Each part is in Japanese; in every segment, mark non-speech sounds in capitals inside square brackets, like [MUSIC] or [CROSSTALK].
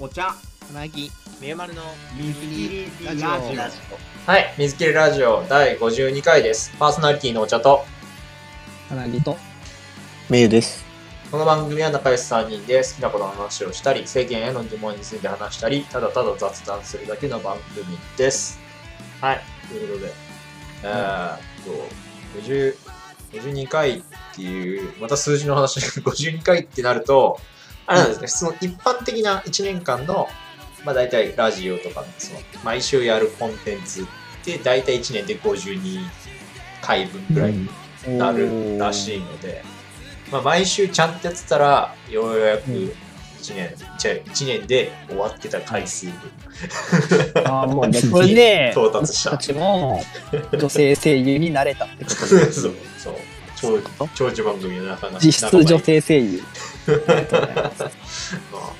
お茶。つなぎ。みゆまるの。水切りラジオ。ラジはい水切りラジオ第52回です。パーソナリティのお茶と。つなぎと。めゆです。この番組は仲良し3人で好きなことの話をしたり政権への疑問について話したりただただ雑談するだけの番組です。はい。ということで。えーっと50 52回っていうまた数字の話52回ってなるとあれなんですね、その一般的な1年間のまあ大体ラジオとかのその毎週やるコンテンツって大体1年で52回分くらいになるらしいので、まあ、毎週ちゃんとやってたらようやく1年、じゃあ1年で終わってた回数分。ああもうね [LAUGHS] これで到達した。僕たちも女性声優になれたってことそうで [LAUGHS] そう。長長寿番組の中の実質女性声優ありがとうございます。あまあ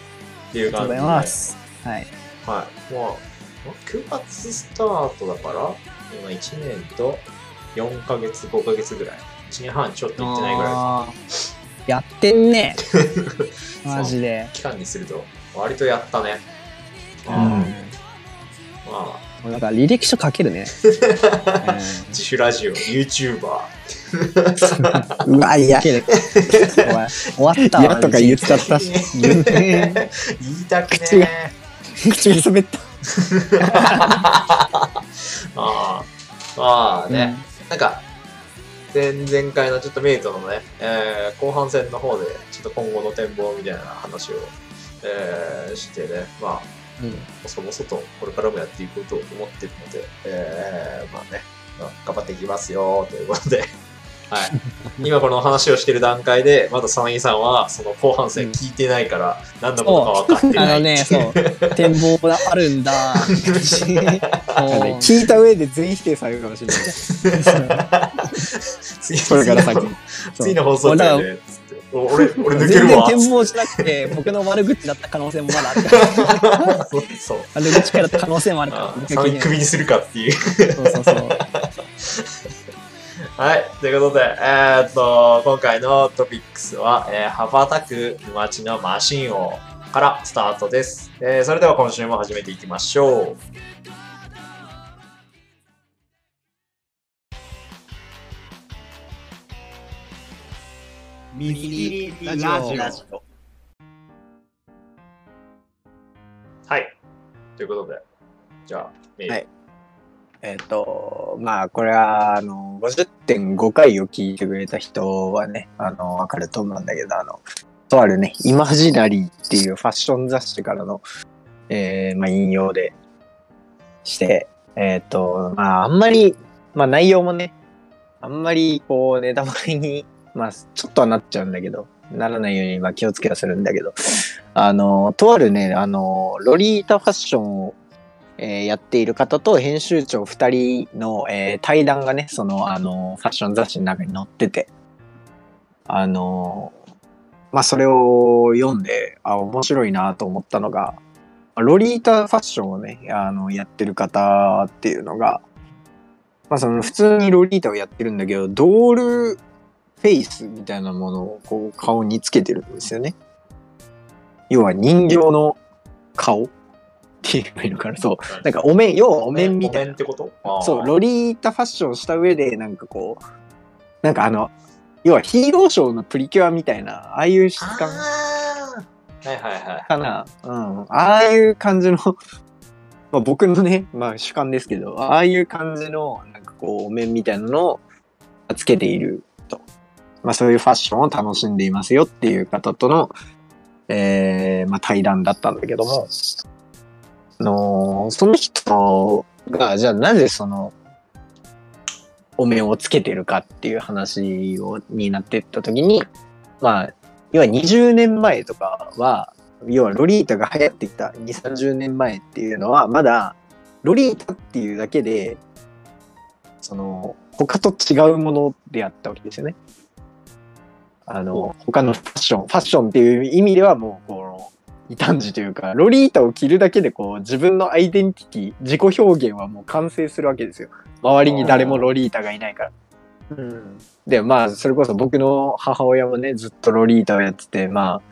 ってい。うりがとうござい。感じでますはいはい。まあ、9月スタートだから、今1年と4ヶ月、5ヶ月ぐらい。1年半ちょっと行ってないぐらい。やってんね。[LAUGHS] マジで。期間にすると、割とやったね。うまあ、んまあ、なんか履歴書書けるね、[LAUGHS] 自主ラジオ、YouTuber。うん、うわいや。終わったわ嫌とか言っちゃった。し。言いたくね口が滑った。[LAUGHS] ああ、まあね、なんか、前々回のちょっとメイトのね、えー後半戦の方で、ちょっと今後の展望みたいな話を、えーしてね、まあ、うん。細々とこれからもやっていこうと思ってるので、えーまあね、まあ頑張っていきますよということで、はい。今この話をしてる段階で、まだサンイさんはその後半戦聞いてないから、何のことか分かってない。あのね、そう、展望があるんだ。[LAUGHS] 聞いた上で全否定されるかもしれない。次これから先。次の放送だよね。俺、俺抜けるわ。全然展望じゃなくて、僕の悪口だった可能性もまだあるから。[LAUGHS] そうそう。悪口からった可能性もあるからあ。僕が聞いて3クビにするかっていう。そうそうそう。はい。ということで、えーっと、今回のトピックスは、えー羽ばたく街のマシン王からスタートです。えーそれでは今週も始めていきましょう。水切りラジラオジはい。ということで、じゃあ、メイはいえっ、と、まあ、これは、あの、50.5回を聞いてくれた人はね、あの、わかると思うんだけど、あの、とあるね、イマジナリーっていうファッション雑誌からの、えーまあ、引用でして、えっ、と、まあ、あんまり、まあ、内容もね、あんまり、こう、ネタバレに、まあ、ちょっとはなっちゃうんだけど、ならないように、まあ、気をつけはするんだけど、あの、とあるね、あの、ロリータファッションをえーやっている方と編集長2人の、えー対談がね、その、あの、ファッション雑誌の中に載ってて、あの、まあ、それを読んで、あ、面白いなと思ったのが、ロリータファッションをね、あの、やってる方っていうのが、まあ、その、普通にロリータをやってるんだけど、ドールフェイスみたいなものをこう顔につけてるんですよね。要は人形の顔って言えばいいのかな。そう。なんかお面、要はお面みたいなっ。てこと？そう、ロリータファッションした上で、なんかこう、なんかあの、要はヒーローショーのプリキュアみたいな、ああいう質感はいはいはい。かな。うん。ああいう感じの、まあ僕のね、まあ主観ですけど、ああいう感じの、なんかこう、お面みたいなのをつけていると。まあそういうファッションを楽しんでいますよっていう方との、えー、まあ対談だったんだけども、あのその人が、じゃあなぜその、お面をつけてるかっていう話を、になってった時に、まあ、要は20年前とかは、要はロリータが流行ってきた2、30年前っていうのは、まだ、ロリータっていうだけで、その、他と違うものであったわけですよね。あの、他のファッション、ファッションっていう意味ではもう、この、異端児というか、ロリータを着るだけでこう、自分のアイデンティティ、自己表現はもう完成するわけですよ。周りに誰もロリータがいないから。うん。で、まあ、それこそ僕の母親もね、ずっとロリータをやってて、まあ、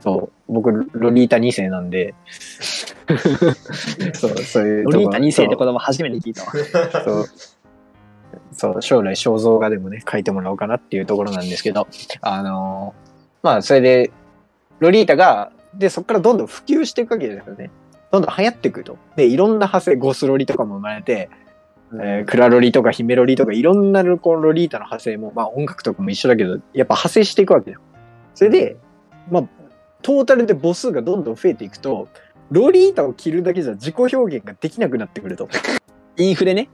そう、僕、ロリータ2世なんで、[LAUGHS] そう、そういう。ロリータ2世って言葉初めて聞いたわ。そう。そう、将来肖像画でもね、書いてもらおうかなっていうところなんですけど、あのーまあ、それで、ロリータが、で、そこからどんどん普及していくわけですよね。どんどん流行っていくと。で、いろんな派生、ゴスロリとかも生まれて、えークラロリとかヒメロリとかいろんなこうロリータの派生も、まあ音楽とかも一緒だけど、やっぱ派生していくわけよ。それで、まあ、トータルで母数がどんどん増えていくと、ロリータを着るだけじゃ自己表現ができなくなってくると。[LAUGHS] インフレね。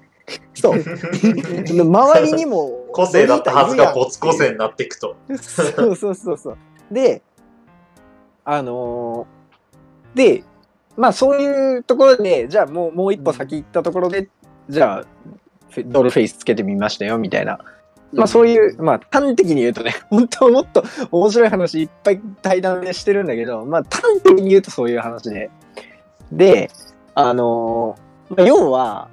そう。[LAUGHS] 周りにも個性だったはずが没個性になっていくと。そうそうそうそう。で、あのーで、まあそういうところで、じゃあもうもう一歩先行ったところで、じゃあ、ドールフェイスつけてみましたよ、みたいな。まあそういう、まあ端的に言うとね、[LAUGHS] 本当はもっと面白い話いっぱい対談でしてるんだけど、まあ端的に言うとそういう話で。で、あのーまあ要は、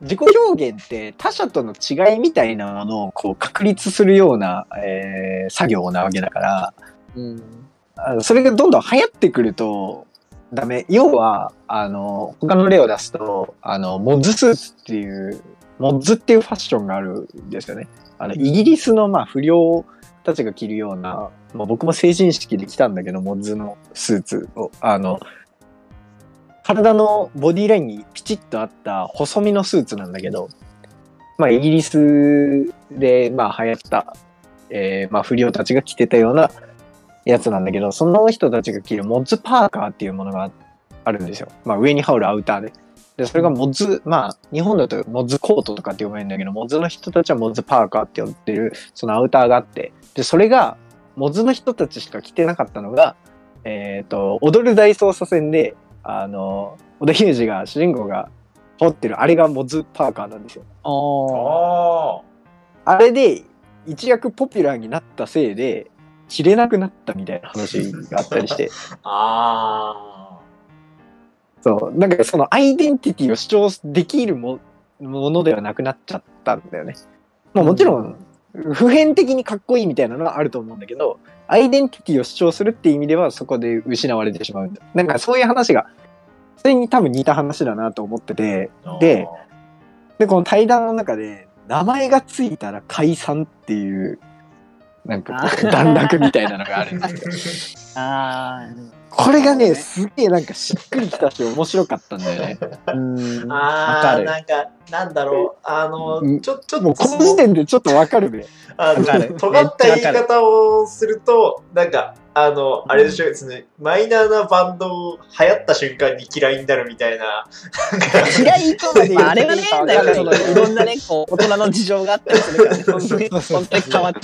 自己表現って他者との違いみたいなものをこう確立するような、えー作業なわけだから、うん。あのそれがどんどん流行ってくるとダメ。要は、あの、他の例を出すと、あの、モッズスーツっていう、モッズっていうファッションがあるんですよね。あの、イギリスの、まあ、不良たちが着るような、まあ、僕も成人式で着たんだけど、モッズのスーツを、あの、体のボディラインにピチッとあった細身のスーツなんだけど、まあ、イギリスで、まあ、流行った、えーまあ、不良たちが着てたようなやつなんだけど、その人たちが着るモッズパーカーっていうものがあるんですよ。まあ、上に羽織るアウターで。で、それがモッズ、まあ、日本だとモッズコートとかって呼ばれるんだけど、モッズの人たちはモッズパーカーって呼ってる、そのアウターがあって、で、それが、モッズの人たちしか着てなかったのが、えっ、と、踊る大捜査線で、あの、小田裕二が、主人公が羽織ってる、あれがモッズパーカーなんですよ。ああ。ああれで、一躍ポピュラーになったせいで、着れなくなったみたいな話があったりして。[LAUGHS] あ。あそう。なんかそのアイデンティティを主張できるもものではなくなっちゃったんだよね。まあもちろん、普遍的にかっこいいみたいなのはあると思うんだけど、アイデンティティを主張するっていう意味ではそこで失われてしまうんだ。なんかそういう話が、それに多分似た話だなと思ってて、あ。で、で、この対談の中で、名前がついたら解散っていう、なんか段落みたいなのがあるんですよ。[LAUGHS] あこれがね、すげえなんかしっくりきたし面白かったんだよね。あ。[LAUGHS] うん。あわかるあなんか、なんだろう。あのうん、ちょ、ちょっとこの時点でちょっとわかるべ。あのわかる尖った言い方をすると、なんか、あの、あれでしょ、別に、マイナーなバンドを流行った瞬間に嫌いになるみたいな、なんか、嫌いとまで言うまあ、あれはね、なんかその、いろんなね、こう、大人の事情があったりするからね、本当に、[LAUGHS] 本当に変わって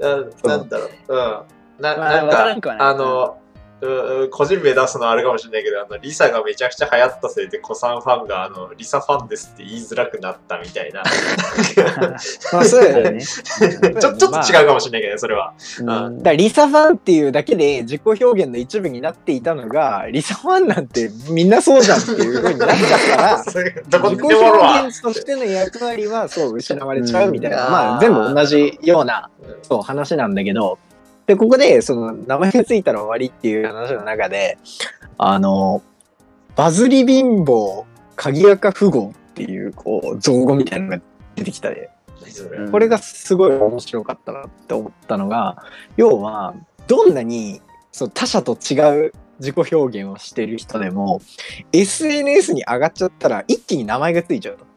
な [LAUGHS] なんだろう、うん。なまあなんかわからんあの、うう個人名出すのはあるかもしれないけど、あのリサがめちゃくちゃ流行ったせいで、子さんファンがあのリサファンですって言いづらくなったみたいな。[LAUGHS] まあそうだよね。[LAUGHS] ちょちょっと違うかもしれないけどね、それは。うんだからリサファンっていうだけで自己表現の一部になっていたのが、リサファンなんてみんなそうじゃんっていう風になっちゃったら、[LAUGHS] どこ自己表。現としての役割はそう失われちゃうみたいな、うんまあ全部同じようなそう話なんだけど、で、ここでその名前がついたら終わりっていう話の中で、あの、バズり貧乏、鍵垢富豪っていうこう造語みたいなのが出てきたで、これがすごい面白かったなって思ったのが、要は、どんなにそう他者と違う自己表現をしてる人でも、SNS に上がっちゃったら一気に名前がついちゃうと。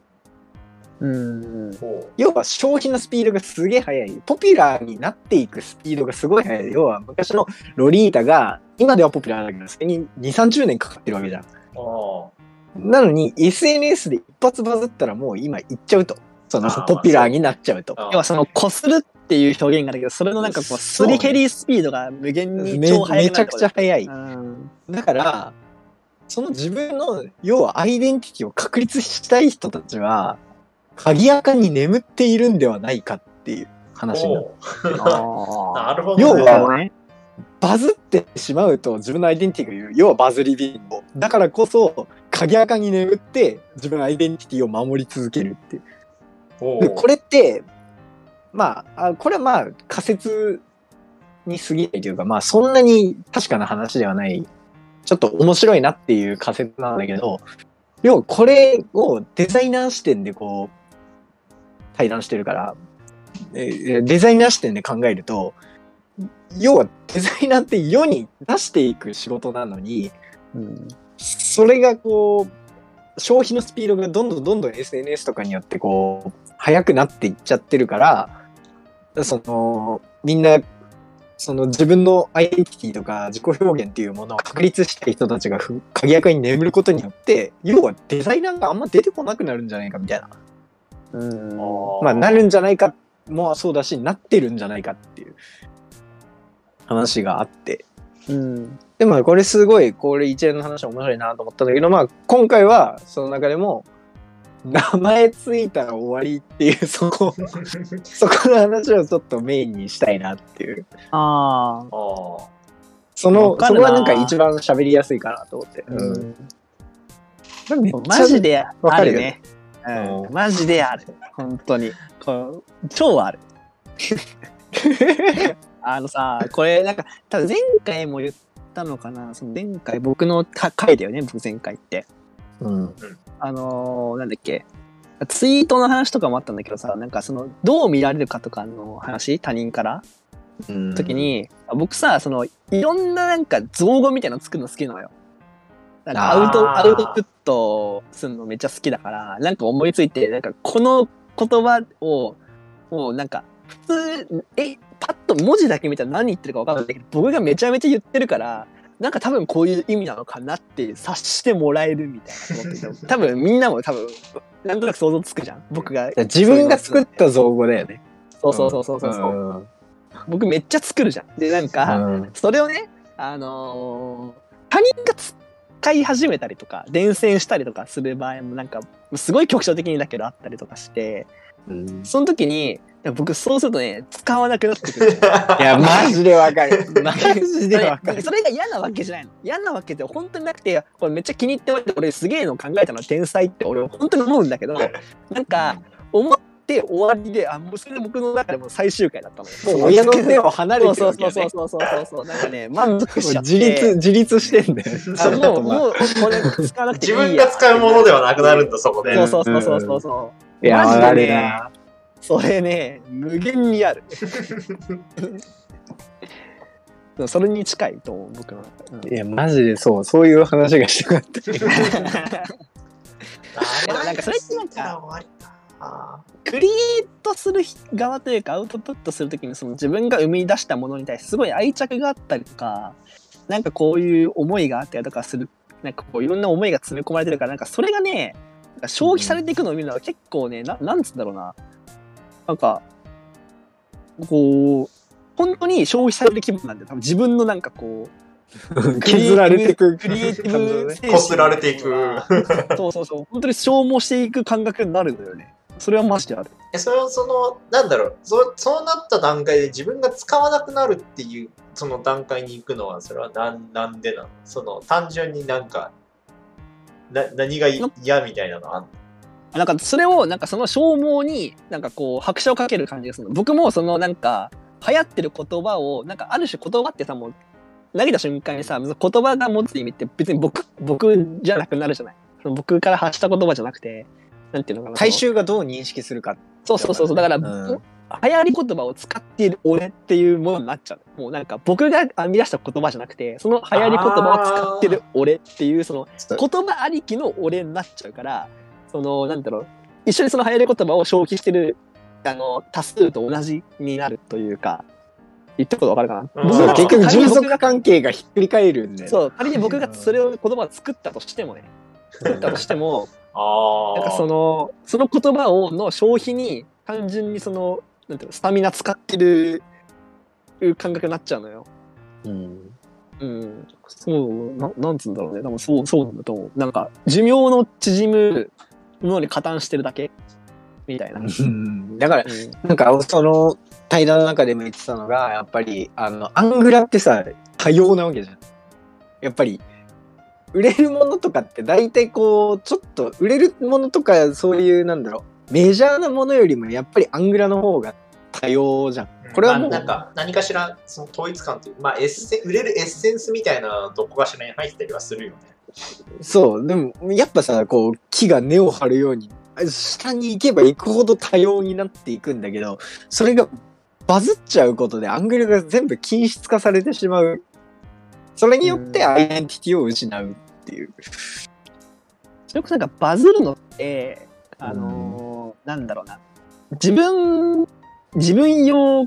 うん。ほ要は消費のスピードがすげえ速い。ポピュラーになっていくスピードがすごい速い。要は昔のロリータが、今ではポピュラーだけど、それに2、30年かかってるわけじゃん。なのに SNS で一発バズったらもう今いっちゃうと。そのポピュラーになっちゃうと。あ要はその、こするっていう表現があるけど、それのなんかこう、すり減りスピードが無限にめ超速くなるめちゃくちゃ速い。うん。だから、その自分の、要はアイデンティティを確立したい人たちは、鍵垢に眠っているんではないかっていう話にななるほど、ね。要は。バズってしまうと自分のアイデンティティが言う。要はバズり貧乏。だからこそ、鍵垢に眠って自分のアイデンティティを守り続けるっていう。でこれって、まあ、あこれはまあ仮説に過ぎないというか、まあそんなに確かな話ではない、ちょっと面白いなっていう仮説なんだけど、要はこれをデザイナー視点でこう、対談してるから、えーデザイナー視点で考えると、要はデザイナーって世に出していく仕事なのに、うん。それがこう、消費のスピードがどんどんどんどん SNS とかによってこう、速くなっていっちゃってるから、その、みんな、その自分のアイデンティティとか自己表現っていうものを確立したい人たちがふ鍵垢に眠ることによって、要はデザイナーがあんま出てこなくなるんじゃないかみたいな。うん。まあ、なるんじゃないかもそうだし、なってるんじゃないかっていう話があって。うん。でもこれすごい、これ一連の話面白いなと思ったんだけど、まあ今回はその中でも、名前ついたら終わりっていう、そこ、[LAUGHS] そこの話をちょっとメインにしたいなっていう。ああ。あその、そこはなんか一番喋りやすいかなと思って。うん。めっちゃマジでわかるよね。ううんん。マジである。本当に。こう超ある。[LAUGHS] あのさ、これなんか、多分前回も言ったのかな、その前回僕のか回だよね、僕前回って。うん。あのーなんだっけ。ツイートの話とかもあったんだけどさ、なんかその、どう見られるかとかの話、他人から、うん時、に、僕さ、その、いろんななんか造語みたいなの作るの好きなのよ。なんかアウト、アウトプットするのめっちゃ好きだから、なんか思いついて、なんかこの言葉を、もうなんか、普通、え、パッと文字だけ見たら何言ってるか分かんないけど、僕がめちゃめちゃ言ってるから、なんか多分こういう意味なのかなって察してもらえるみたいなと思ってて [LAUGHS] 多分みんなも多分、なんとなく想像つくじゃん。僕が。自分が作った造語だよね。そうそうそうそうそう。うん僕めっちゃ作るじゃん。で、なんか、うんそれをね、あのー他人が使い始めたりとか、伝染したりとかする場合もなんか、すごい局所的にだけどあったりとかして、うんその時に、僕そうするとね、使わなくなってくる。あ。いや、[LAUGHS] マジでわかる。マジでわかる。それが嫌なわけじゃないの。嫌なわけで本当になくて、これめっちゃ気に入って俺すげえの考えたのは天才って俺本当に思うんだけど、なんか、思って終わりで、あ、もうそれで僕の中でも最終回だったのよ。もう親の手を離れてるそうわけよね。そうそうそうそうそう。なんかね、満足しちゃって。自立、自立してんだよ。あもう、もう、これ使わなくていいや分が使うものではなくなるんだ、そこで。そうそうそうそうそうそう。いや、マジでねわかるな。それね、無限にある。それに近いと思う、僕の中で。いや、マジでそう、そういう話がしたかった。なんかそれってなんか。クリエイトする側というか、アウトプットするときに、その自分が生み出したものに対してすごい愛着があったりとか、なんかこういう思いがあったりとかする、なんかこういろんな思いが詰め込まれてるから、なんかそれがね、消費されていくのを見るのは結構ね、ななんつうんだろうな。なんか、こう、本当に消費される気分なんだよ。多分自分のなんかこう、[LAUGHS] 削られてくクリエイティブ精神こすられていく。そうそうそう。本当に消耗していく感覚になるんだよね。それはマジである。えそれはその、なんだろう。そ、そうなった段階で自分が使わなくなるっていう、その段階に行くのは、それはなんなんでなの？その、単純になんか、な何が嫌みたいなのあんの？なんかそれをなんかその消耗になんかこう拍車をかける感じがするの。僕もそのなんか流行ってる言葉をなんかある種言葉ってさもう投げた瞬間にさ言葉が持つ意味って別に僕僕じゃなくなるじゃない。その僕から発した言葉じゃなくてなんていうのかな大衆がどう認識するか。そうそうそうそうだから、うん流行り言葉を使っている俺っていうものになっちゃうもうなんか僕が編み出した言葉じゃなくてその流行り言葉を使ってる俺っていうその言葉ありきの俺になっちゃうからそのなんだろう一緒にその流行り言葉を消費してるあの多数と同じになるというか言ったことわかるかな、うん僕が結局、従属関係がひっくり返るんで。そう仮に僕がそれを言葉を作ったとしてもね作ったとしても。なんかそのその言葉をの消費に単純にそのなんていうのスタミナ使ってる感覚になっちゃうのよ。うん。うん、そうななんつうんだろうね多分そうそうなんだと思うなんか寿命の縮むものに加担してるだけ？みたいな、うんだから、うんなんか、その対談の中でも言ってたのが、やっぱり、あの、アングラってさ、多様なわけじゃん。やっぱり、売れるものとかって大体こう、ちょっと、売れるものとか、そういう、なんだろう、メジャーなものよりも、やっぱりアングラの方が多様じゃん。これはもうまあなんか何かしらその統一感というまあエッセ売れるエッセンスみたいなどこかしらに入ってたりはするよね。そう、でもやっぱさ、こう木が根を張るように、下に行けば行くほど多様になっていくんだけど、それがバズっちゃうことでアングルが全部均質化されてしまう。それによってアイデンティティを失うっていう。それこそなんかバズるのって、あのーなんだろうな。自分、自分用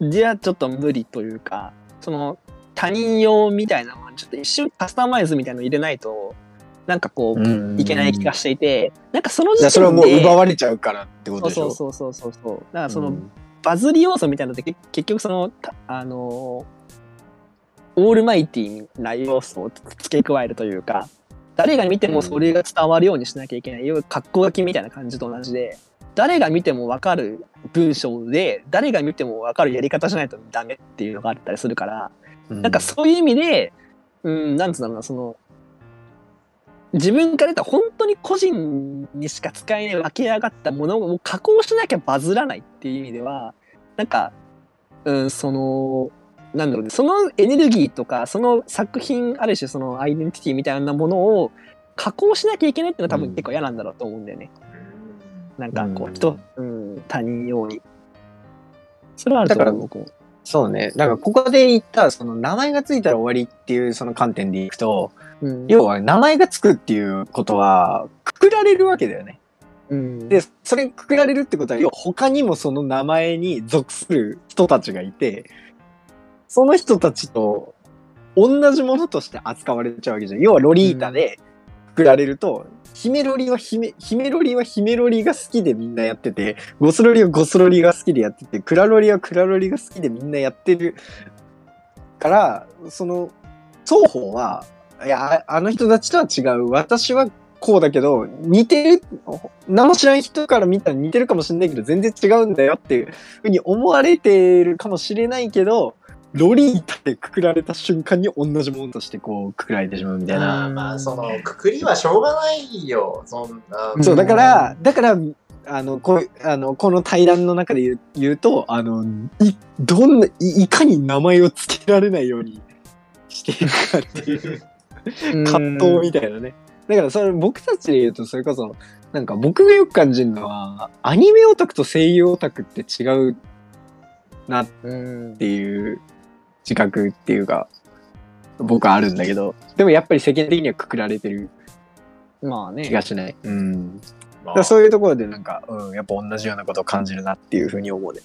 じゃちょっと無理というか、その他人用みたいなのはちょっと一瞬カスタマイズみたいなの入れないと、なんかこう、いけない気がしていて、なんかその時点で。じゃあそれはもう奪われちゃうからってことでしょ？そうそうそうそうそう。だからその、うんバズり要素みたいなのってけ結局その、たあのーオールマイティーな要素を付け加えるというか、誰が見てもそれが伝わるようにしなきゃいけない、要は格好書きみたいな感じと同じで、誰が見ても分かる文章で、誰が見ても分かるやり方じゃないとダメっていうのがあったりするから、なんかそういう意味で、うん、なんつうんだろうな、その、自分から言ったら本当に個人にしか使えない分け上がったものを加工しなきゃバズらないっていう意味では、なんか、うん、その、なんだろうね、そのエネルギーとか、その作品、ある種そのアイデンティティみたいなものを加工しなきゃいけないっていうのは多分結構嫌なんだろうと思うんだよね。なんかこうんう、人、うん、他人用に。それはあると思う、僕も。そうね。だからここで言った、その名前がついたら終わりっていうその観点でいくと、うん、要は名前がつくっていうことは、くくられるわけだよね。うん、で、それくくられるってことは、要は他にもその名前に属する人たちがいて、その人たちと同じものとして扱われちゃうわけじゃん。要はロリータでくくられると、姫ロリは姫、姫ロリは姫ロリが好きでみんなやってて、ゴスロリはゴスロリが好きでやってて、クラロリはクラロリが好きでみんなやってるから、その、双方は、いや、ああの人たちとは違う。私はこうだけど、似てる、何も知らん人から見たら似てるかもしれないけど、全然違うんだよっていうふうに思われてるかもしれないけど、ロリータでくくられた瞬間に同じものとしてこうくくられてしまうみたいな。まあそのくくりはしょうがないよ。そんな。そう、だから、だから、あの、こう、あの、この対談の中で言う言うと、あの、い、どんな、いいかに名前を付けられないようにしていくかっていう葛藤みたいなね。だから、それ、僕たちで言うと、それこそ、なんか僕がよく感じるのは、アニメオタクと声優オタクって違うなっうんていう自覚っていうか、僕はあるんだけど、でもやっぱり世間的にはくくられてるまあね。気がしない。うん。そういうところでなんか、うん、やっぱ同じようなことを感じるなっていうふうに思うね。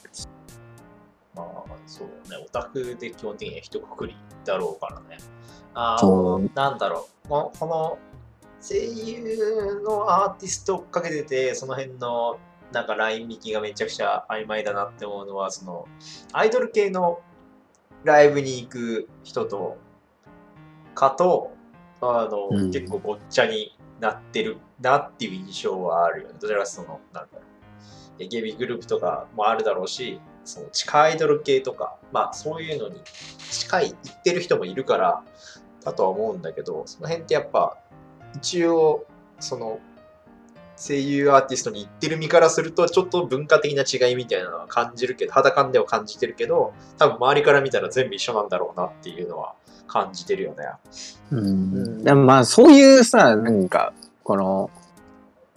まあ、そうね、オタクで基本的には一括りだろうからね。あその、なんだろう、ここの声優のアーティストをかけてて、その辺のなんかライン引きがめちゃくちゃ曖昧だなって思うのは、その、アイドル系のライブに行く人と、かと、あの、うん結構ごっちゃになってるなっていう印象はあるよね。どちらかその、なんだろう。AKB グループとかもあるだろうし、その地下アイドル系とか、まあそういうのに近い、行ってる人もいるから、だとは思うんだけど、その辺ってやっぱ、一応、その、声優アーティストに行ってる身からすると、ちょっと文化的な違いみたいなのは感じるけど、肌感では感じてるけど、多分周りから見たら全部一緒なんだろうなっていうのは感じてるよね。うん。でもまあそういうさ、なんか、この、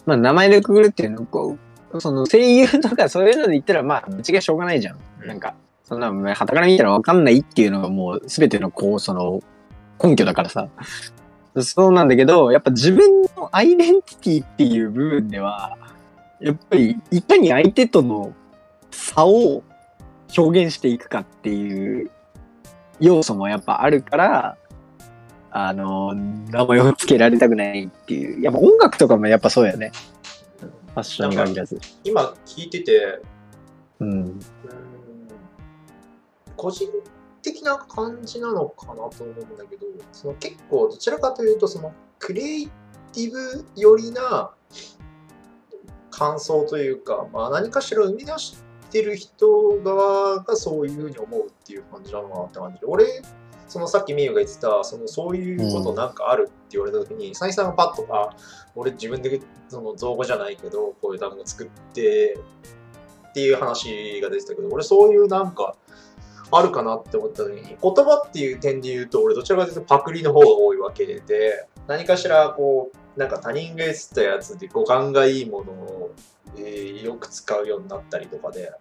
まあ名前でくぐるっていうのこう、その声優とかそういうので言ったらまあ、ぶっちゃけしょうがないじゃん。なんか、そんな、まあ傍から見たらわかんないっていうのがもう全てのこう、その、根拠だからさ。そうなんだけど、やっぱ自分のアイデンティティっていう部分では、やっぱりいかに相手との差を表現していくかっていう要素もやっぱあるから、あの、名前を付けられたくないっていう。やっぱ音楽とかもやっぱそうやね。ファッションに限らず。今聞いてて、うん。個人的な感じなのかなと思うんだけど、その結構どちらかというと、そのクリエイティブ寄りな感想というか、まあ、何かしら生み出してる人側がそういうふうに思うっていう感じなのかなって感じで、俺、そのさっきみゆが言ってた、そのそういうことなんかあるって言われたときに、さいさんがパッとか、俺自分でその造語じゃないけど、こういう単語作って、ってっていう話が出てたけど、俺そういうなんか、あるかなって思った時に、言葉っていう点で言うと、俺どちらかというとパクリの方が多いわけで、何かしらこう、なんか他人が言ってたやつで語感がいいものを、えーよく使うようになったりとかで、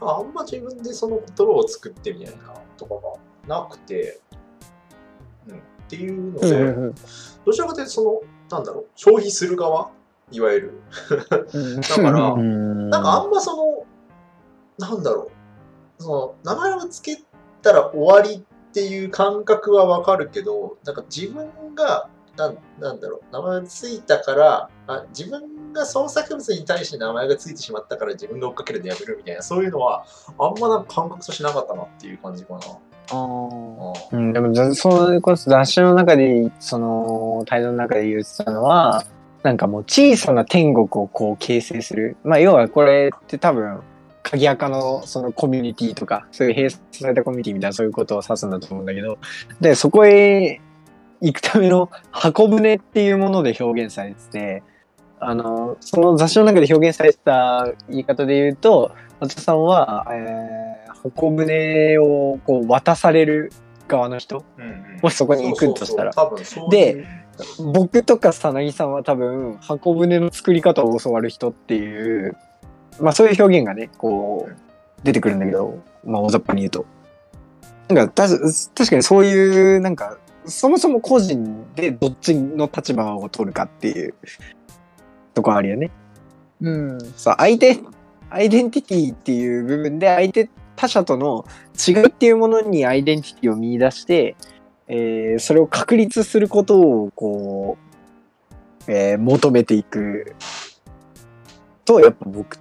あんま自分でその言葉を作ってみたいなとかがなくて、うん、っていうので、うん。どちらかというとその、なんだろう、消費する側いわゆる。うん。だからうん。なんかあんまその、なんだろう、その、名前を付けたら終わりっていう感覚はわかるけど、なんか自分が、なんなんだろう、名前がついたから、あ自分が創作物に対して名前がついてしまったから自分が追っかけるのやめるみたいな、そういうのは、あんまなんか感覚としてなかったなっていう感じかな。あー。ううん、でもざそれこそ雑誌の中でその態度の中で言ってたのはなんかもう小さな天国をこう形成する。まあ要はこれって多分鍵垢のそのコミュニティとかそういう閉鎖されたコミュニティみたいなそういうことを指すんだと思うんだけどでそこへ行くための箱舟っていうもので表現されててあのその雑誌の中で表現されてた言い方で言うと松田さんは、えー箱舟をこう渡される側の人んうん。もしそこに行くとしたら。で僕とかさなぎさんは多分箱舟の作り方を教わる人っていうまあそういう表現がねこう出てくるんだけどまあ大雑把に言うとなんかた確かにそういうなんかそもそも個人でどっちの立場を取るかっていうとこあるよね。うんそう相手アイデンティティっていう部分で相手他者との違いっていうものにアイデンティティを見出して、えーそれを確立することをこう、えー求めていくとやっぱ僕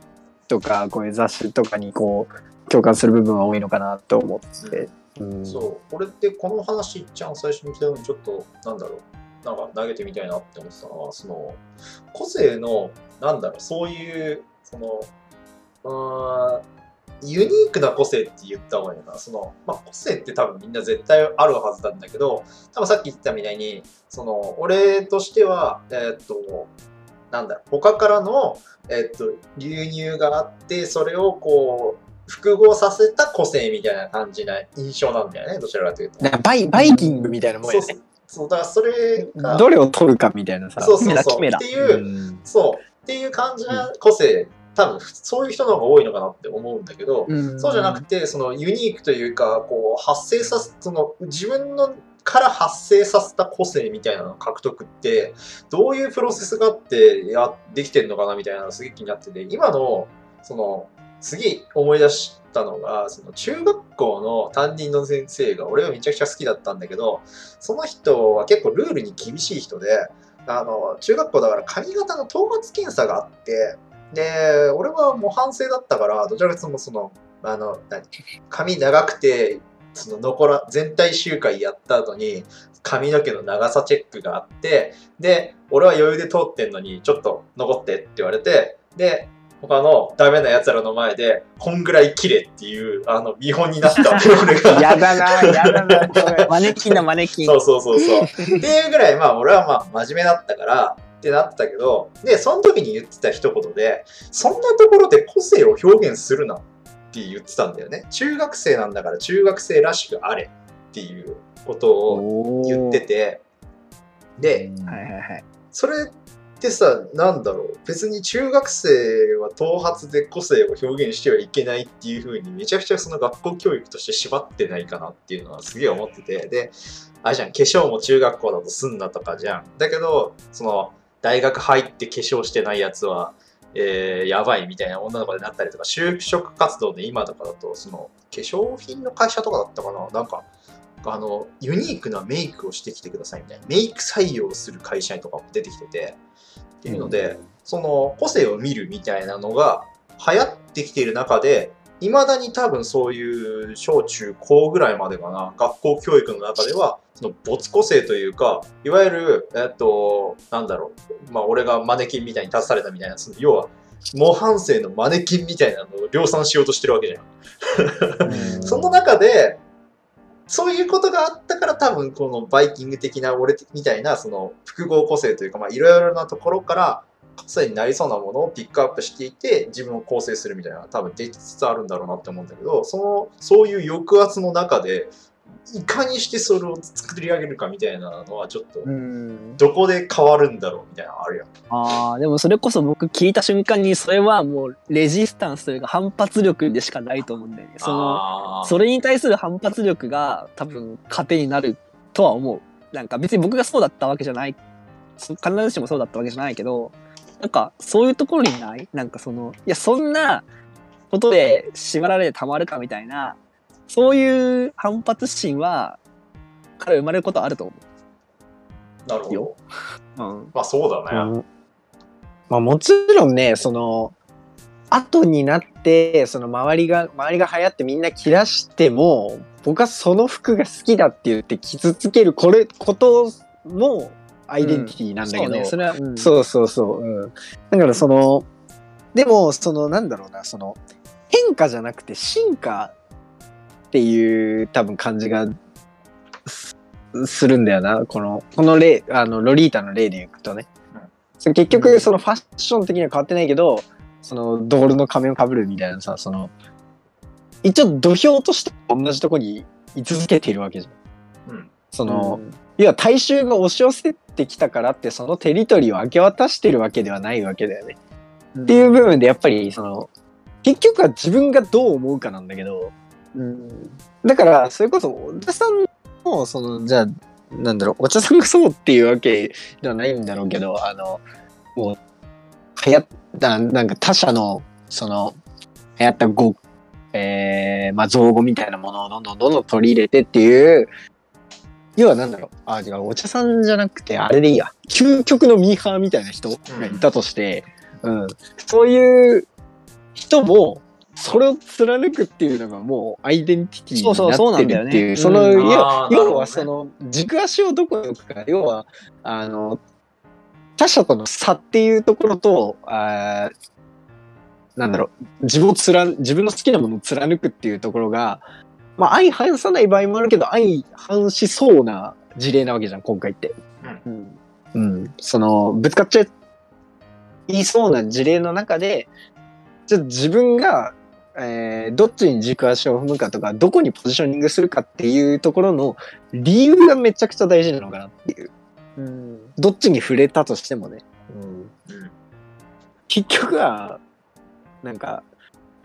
とかこういう雑誌とかにこう共感する部分は多いのかなと思って。うんそう、俺ってこの話一番最初に来たのにちょっと、なんだろう、なんか投げてみたいなって思ってたのは、その、個性の、なんだろう、そういう、その、うーん、ユニークな個性って言った方がいいのかな。その、まあ、個性って多分みんな絶対あるはずなんだけど、多分さっき言ったみたいに、その、俺としては、えーっと、なんだろう、他からの、えーっと、流入があって、それをこう、複合させた個性みたいな感じな印象なんだよね、どちらかというと。なんかバイバイキングみたいなもんやね。そうだからそれが、どれを取るかみたいなさ。そうそうそう。っていう、うんそう、っていう感じな個性、多分そういう人の方が多いのかなって思うんだけど、うんそうじゃなくて、そのユニークというか、こう、発生させ、その自分のから発生させた個性みたいなの獲得って、どういうプロセスがあって、や、できてるのかなみたいなのがすげえ気になってて、今の、その、すげえ思い出したのが、その中学校の担任の先生が俺はめちゃくちゃ好きだったんだけど、その人は結構ルールに厳しい人で、あの、中学校だから髪型の頭髪検査があって、で、俺は模範生だったから、どちらかというとその、あの、何？髪長くて、その残ら、全体集会やった後に、髪の毛の長さチェックがあって、で、俺は余裕で通ってんのに、ちょっと残ってって言われて、で、他のダメな奴らの前で、こんぐらい綺麗っていう、あの、見本になった [LAUGHS] 俺が。やだな、やだな。[LAUGHS] マネキンだマネキンそうそうそうそう。っていうぐらい、まあ俺はまあ真面目だったから、ってなってたけど、で、その時に言ってた一言で、そんなところで個性を表現するなって言ってたんだよね。中学生なんだから中学生らしくあれっていうことを言ってて、で、はいはいはい。それってさ、なんだろう、別に中学生は頭髪で個性を表現してはいけないっていう風にめちゃくちゃその学校教育として縛ってないかなっていうのはすげえ思ってて、で、あれじゃん、化粧も中学校だとすんなとかじゃん。だけど、その、大学入って化粧してないやつは、えー、やばいみたいな女の子になったりとか、就職活動で今とかだと、その、化粧品の会社とかだったかな？なんか、あの、ユニークなメイクをしてきてくださいみたいな、メイク採用する会社とかも出てきてて、っていうので、その個性を見るみたいなのが流行ってきている中で、いまだに多分そういう小中高ぐらいまでかな、学校教育の中では、その没個性というか、いわゆる、えっと、なんだろう、まあ俺がマネキンみたいに立たされたみたいな、その要は、模範生のマネキンみたいなのを量産しようとしてるわけじゃん。[LAUGHS] その中で、そういうことがあったから多分このバイキング的な俺みたいなその複合個性というかまあいろいろなところから性になりそうなものをピックアップしていて自分を構成するみたいな多分できつつあるんだろうなって思うんだけどそのそういう抑圧の中でいかにしてそれを作り上げるかみたいなのはちょっとうん。どこで変わるんだろうみたいなのあるやん。ああ、でもそれこそ僕聞いた瞬間にそれはもうレジスタンスというか反発力でしかないと思うんだよね。その、それに対する反発力が多分糧になるとは思う。なんか別に僕がそうだったわけじゃない。そ必ずしもそうだったわけじゃないけど、なんかそういうところにない？なんかその、いやそんなことで縛られてたまるかみたいな、そういう反発心は、から生まれることはあると思なるほどよ。う。うん。まあそうだね。うんまあもちろんね、その、後になって、その周りが、周りが流行ってみんな着出しても、僕はその服が好きだって言って傷つける、これ、こともアイデンティティなんだけど、そうね、それは、うん、そうそうそう。うん。だからその、でも、その、なんだろうな、その、変化じゃなくて進化っていう多分感じがすするんだよな。この、この例、あの、ロリータの例でいくとね。結局、そのファッション的には変わってないけど、その、ドールの仮面をかぶるみたいなさ、その、一応土俵として同じとこに居続けているわけじゃん。うんその、要は大衆が押し寄せてきたからってそのテリトリーを明け渡してるわけではないわけだよね。うん、っていう部分でやっぱりその結局は自分がどう思うかなんだけどうん。だからそれこそお茶さんもそのじゃあなんだろうお茶さんがそうっていうわけではないんだろうけどあのもう流行ったなんか他社のその流行った語えー、まあ造語みたいなものをどんどんどんどん取り入れてっていう要はなんだろう。あ違う。お茶さんじゃなくてあれでいいや究極のミーハーみたいな人がいたとして、うん。そういう人もそれを貫くっていうのがもうアイデンティティになってるっていう。そね。うん。要はその軸足をどこに置くか。要はあの他者との差っていうところとあーなんだろう。自分を貫自分の好きなものを貫くっていうところがまあ相反さない場合もあるけど相反しそうな事例なわけじゃん今回って。うん。うん、そのぶつかっちゃいそうな事例の中でじゃあ自分が、えーどっちに軸足を踏むかとかどこにポジショニングするかっていうところの理由がめちゃくちゃ大事なのかなっていううん。どっちに触れたとしてもね、うん結局はなんか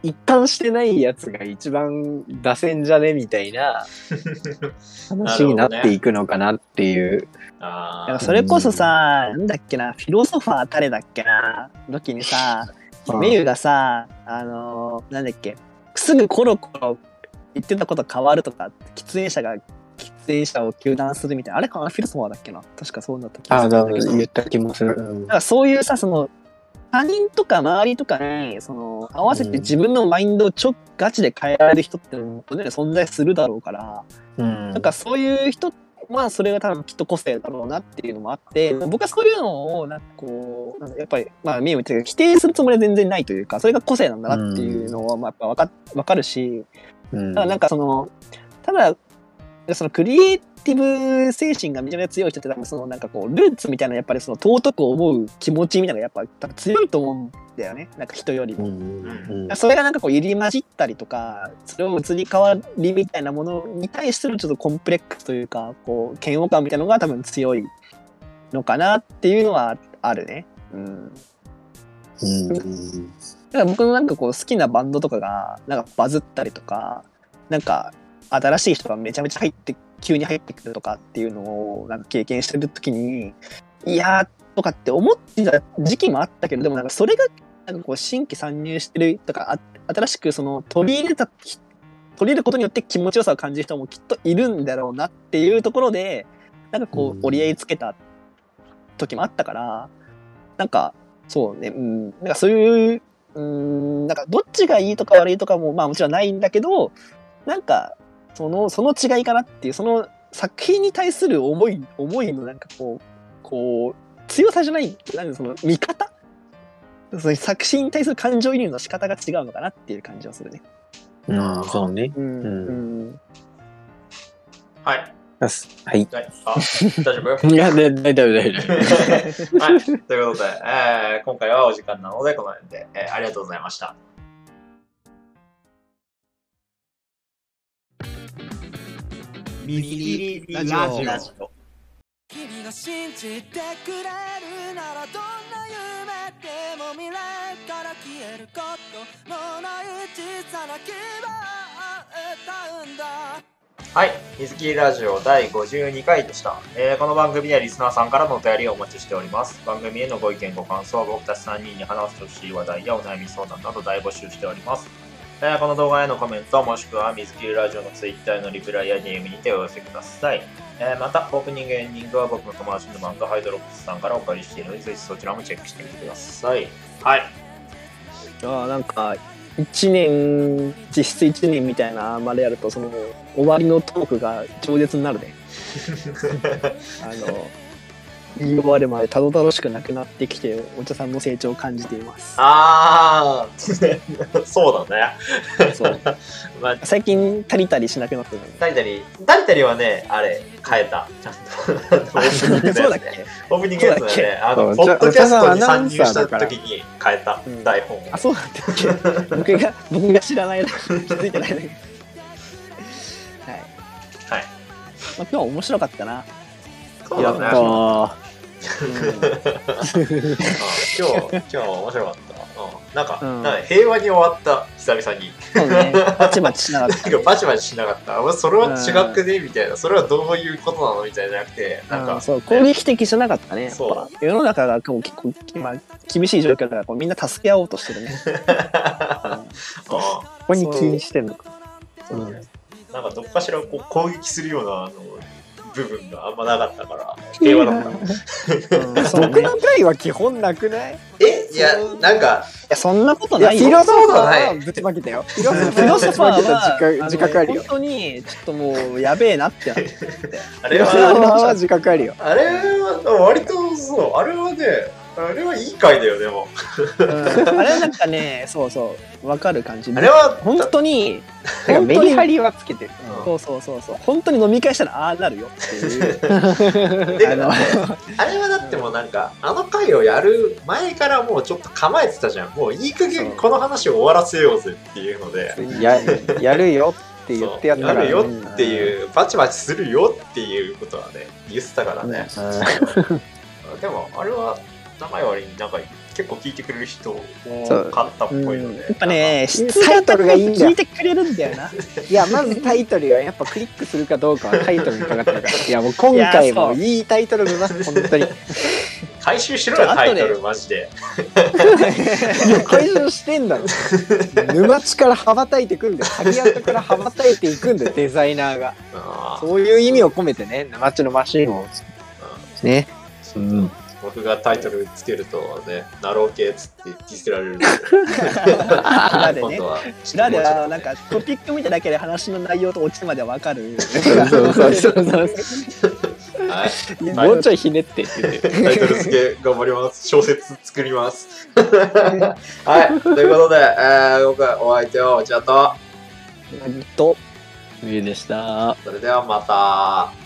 一貫してないやつが一番出せんじゃね？みたいな話になっていくのかなっていう。[LAUGHS] あー。だからそれこそさ、なんだっけな、フィロソファー誰だっけな、時にさ、うん。メユがさ、あのーなんだっけ、すぐコロコロ言ってたこと変わるとか、喫煙者が喫煙者を糾弾するみたいな、あれかな、フィロソファーだっけな、確かそうだった気がすあだるんだけど。言った気もする。うん。だからそういうさ、その、他人とか周りとかに、その、合わせて自分のマインドをちょガチで変えられる人ってのも当然存在するだろうから、うん。なんかそういう人はそれが多分きっと個性だろうなっていうのもあって、僕はそういうのをなんかこう、やっぱり、まあ、ミーも言って否定するつもりは全然ないというか、それが個性なんだなっていうのは、まあ、やっぱわかわかるし、うん。ただなんかその、ただ、そのクリエイティブ精神がめちゃめちゃ強い人って多分そのなんかこうルーツみたいなやっぱりその尊く思う気持ちみたいなのがやっぱ多分強いと思うんだよね。なんか人よりも。うんそれがなんかこう入り混じったりとかそれを移り変わりみたいなものに対してのちょっとコンプレックスというかこう嫌悪感みたいなのが多分強いのかなっていうのはあるね。うん、うんだから僕のなんかこう好きなバンドとかがなんかバズったりとかなんか新しい人がめちゃめちゃ入って急に入ってくるとかっていうのをなんか経験してる時にいやーとかって思ってた時期もあったけどでもなんかそれがなんかこう新規参入してるとかあ新しくその取り入れた取り入れることによって気持ちよさを感じる人もきっといるんだろうなっていうところでなん。かこうんう折り合いつけた時もあったからなんかそうねうんなんかそういううんなんかどっちがいいとか悪いとかもまあもちろんないんだけどなんかそのその違いかなっていうその作品に対する思い思いのなんかこうこう強さじゃないなんかその見方？その作品に対する感情移入の仕方が違うのかなっていう感じはするね。うん、そうね。うんうんはい。はい。はい。あ、大丈夫？[LAUGHS] いや、で大丈夫、大丈夫。[LAUGHS] はい。ということで、えー今回はお時間なので、この辺で、えーありがとうございました。ミステリラジオ。君が信じてくれるならどんな夢でも未来から消えることのない小さな希望を歌うんだはい。水切りラジオ第52回でした、えーこの番組ではリスナーさんからのお便りをお待ちしております。番組へのご意見、ご感想は僕たち3人に話してほしい話題やお悩み相談など大募集しております。えーこの動画へのコメントもしくは水切りラジオの Twitter へのリプライや DM にてお寄せください。えーまた、オープニング、エンディングは僕の友達のバンドハイドロックスさんからお借りしているので、ぜひそちらもチェックしてみてください。はい。ああなんか1年実質1年みたいなまでやるとその終わりのトークが饒舌になるね [LAUGHS] あの言い終わるまでたどたどしくなくなってきてお茶さんの成長を感じています。あー、[LAUGHS] そうだね。そう。[LAUGHS] まあ、最近タリタリしなくなってるタリタリ、タリタリはね、あれ、変えた。ちゃんと。[LAUGHS] オープニングのやつね。そうだっけ？オープニングのやつはね、あの、ポッドキャストに参入した時に変えた。うん。台本を。あそうなんだっけ？僕が僕が知らないだけ。気づいてないだけ。はい、はい。まあ、今日は面白かったな、そうだね。やっあ今日、今日面白かった。うん、なん。か、うん。なん。か平和に終わった、久々に。そうねバチバチしなかったなん。かバチバチしなかった。それは違くねみたいな。それはどういうことなのみたいじゃなくて、なん。か、うん。そう攻撃的じゃなかったねそう世の中がこう結構、まあ、厳しい状況だからこうみん。な助け合おうとしてるね、あここに気にしてん。のか。うん。なん。かどっかしらこう攻撃するようなあの部分があんまなかったから、平和だった。僕の回は基本なくない？え？いや、なんか、いやそんなことないよ。フィロソぶちまけたよ。フィロソファー自覚自覚あるよ。の。本当にちょっともうやべえなってあれは自覚あるよ。あれは、割とそう、あれはね、あれはいい回だよ、でも。うんあれなんかねそうそうわかる感じあれは、本当にてか本当にメリハリはつけてる。そうそうそうそう本当に飲み会したらああなるよっていう [LAUGHS] であのあれはだってもうなんか、あの回をやる前からもうちょっと構えてたじゃん。もういい加減この話を終わらせようぜっていうので。ややるよって言ってやったから。やるよっていう、バチバチするよっていうことはね、言ってたからね。[LAUGHS] でも、あれは、名前割になんか結構聞いてくれる人多かったっぽいので。やっぱね質タイトルがいいんだよ聞いてくれるんだよないや、まずタイトルがやっぱクリックするかどうかはタイトルにかかってるから。[LAUGHS] いや、もう今回もいいいタイトルだな、本当に。い回収しろよ、タイトル、後でマジで。や、回収してんだろ。沼地から羽ばたいてくんだよ。鍵跡から羽ばたいていくんだよ、デザイナーが。そういう意味を込めてね、沼地のマシンを。ね。うん。僕がタイトルつけるとね、ナロー系っつってディスられる [LAUGHS] んで。裏でね裏ではなんかトピック見ただけで話の内容とオチまでわかるそうそうそうそう。は [LAUGHS] い。もうちょいひねって。タイトル付け頑張ります。小説作ります。[LAUGHS] はい。ということで、えー、今回お相手はお茶と、と冬でした。それではまた。